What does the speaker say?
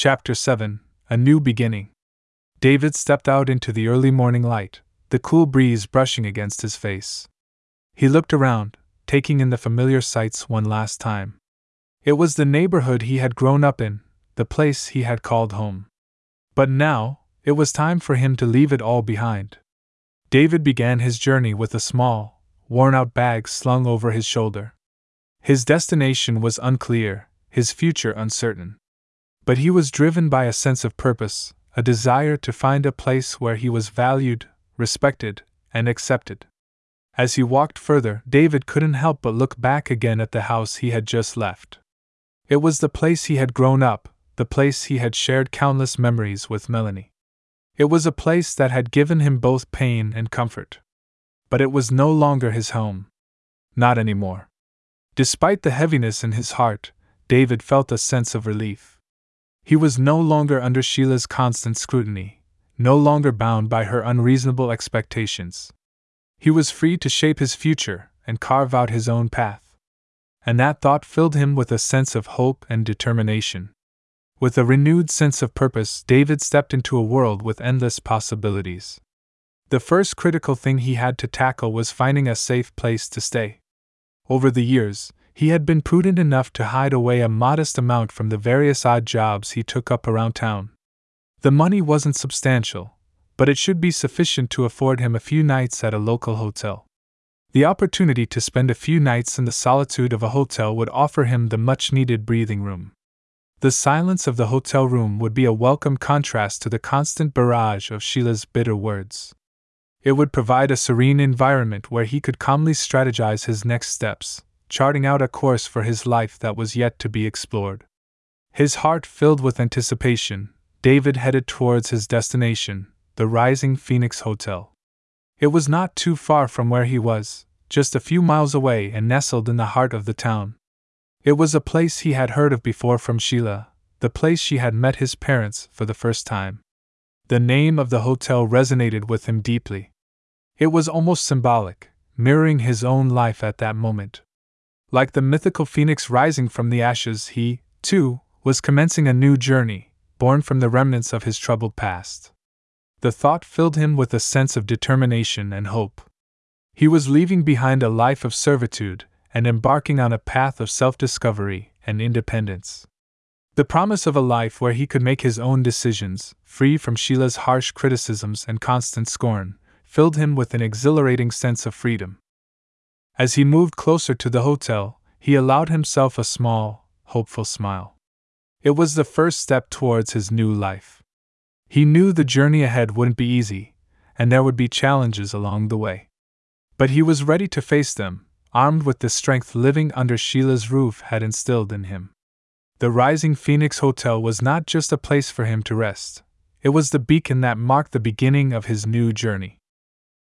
Chapter 7 A New Beginning. David stepped out into the early morning light, the cool breeze brushing against his face. He looked around, taking in the familiar sights one last time. It was the neighborhood he had grown up in, the place he had called home. But now, it was time for him to leave it all behind. David began his journey with a small, worn out bag slung over his shoulder. His destination was unclear, his future uncertain. But he was driven by a sense of purpose, a desire to find a place where he was valued, respected, and accepted. As he walked further, David couldn't help but look back again at the house he had just left. It was the place he had grown up, the place he had shared countless memories with Melanie. It was a place that had given him both pain and comfort. But it was no longer his home. Not anymore. Despite the heaviness in his heart, David felt a sense of relief. He was no longer under Sheila's constant scrutiny, no longer bound by her unreasonable expectations. He was free to shape his future and carve out his own path. And that thought filled him with a sense of hope and determination. With a renewed sense of purpose, David stepped into a world with endless possibilities. The first critical thing he had to tackle was finding a safe place to stay. Over the years, he had been prudent enough to hide away a modest amount from the various odd jobs he took up around town. The money wasn't substantial, but it should be sufficient to afford him a few nights at a local hotel. The opportunity to spend a few nights in the solitude of a hotel would offer him the much needed breathing room. The silence of the hotel room would be a welcome contrast to the constant barrage of Sheila's bitter words. It would provide a serene environment where he could calmly strategize his next steps, charting out a course for his life that was yet to be explored. His heart filled with anticipation, David headed towards his destination, the Rising Phoenix Hotel. It was not too far from where he was, just a few miles away and nestled in the heart of the town. It was a place he had heard of before from Sheila, the place she had met his parents for the first time. The name of the hotel resonated with him deeply. It was almost symbolic, mirroring his own life at that moment. Like the mythical phoenix rising from the ashes, he, too, was commencing a new journey, born from the remnants of his troubled past. The thought filled him with a sense of determination and hope. He was leaving behind a life of servitude, and embarking on a path of self discovery and independence. The promise of a life where he could make his own decisions, free from Sheila's harsh criticisms and constant scorn, filled him with an exhilarating sense of freedom. As he moved closer to the hotel, he allowed himself a small, hopeful smile. It was the first step towards his new life. He knew the journey ahead wouldn't be easy, and there would be challenges along the way. But he was ready to face them, armed with the strength living under Sheila's roof had instilled in him. The Rising Phoenix Hotel was not just a place for him to rest, it was the beacon that marked the beginning of his new journey.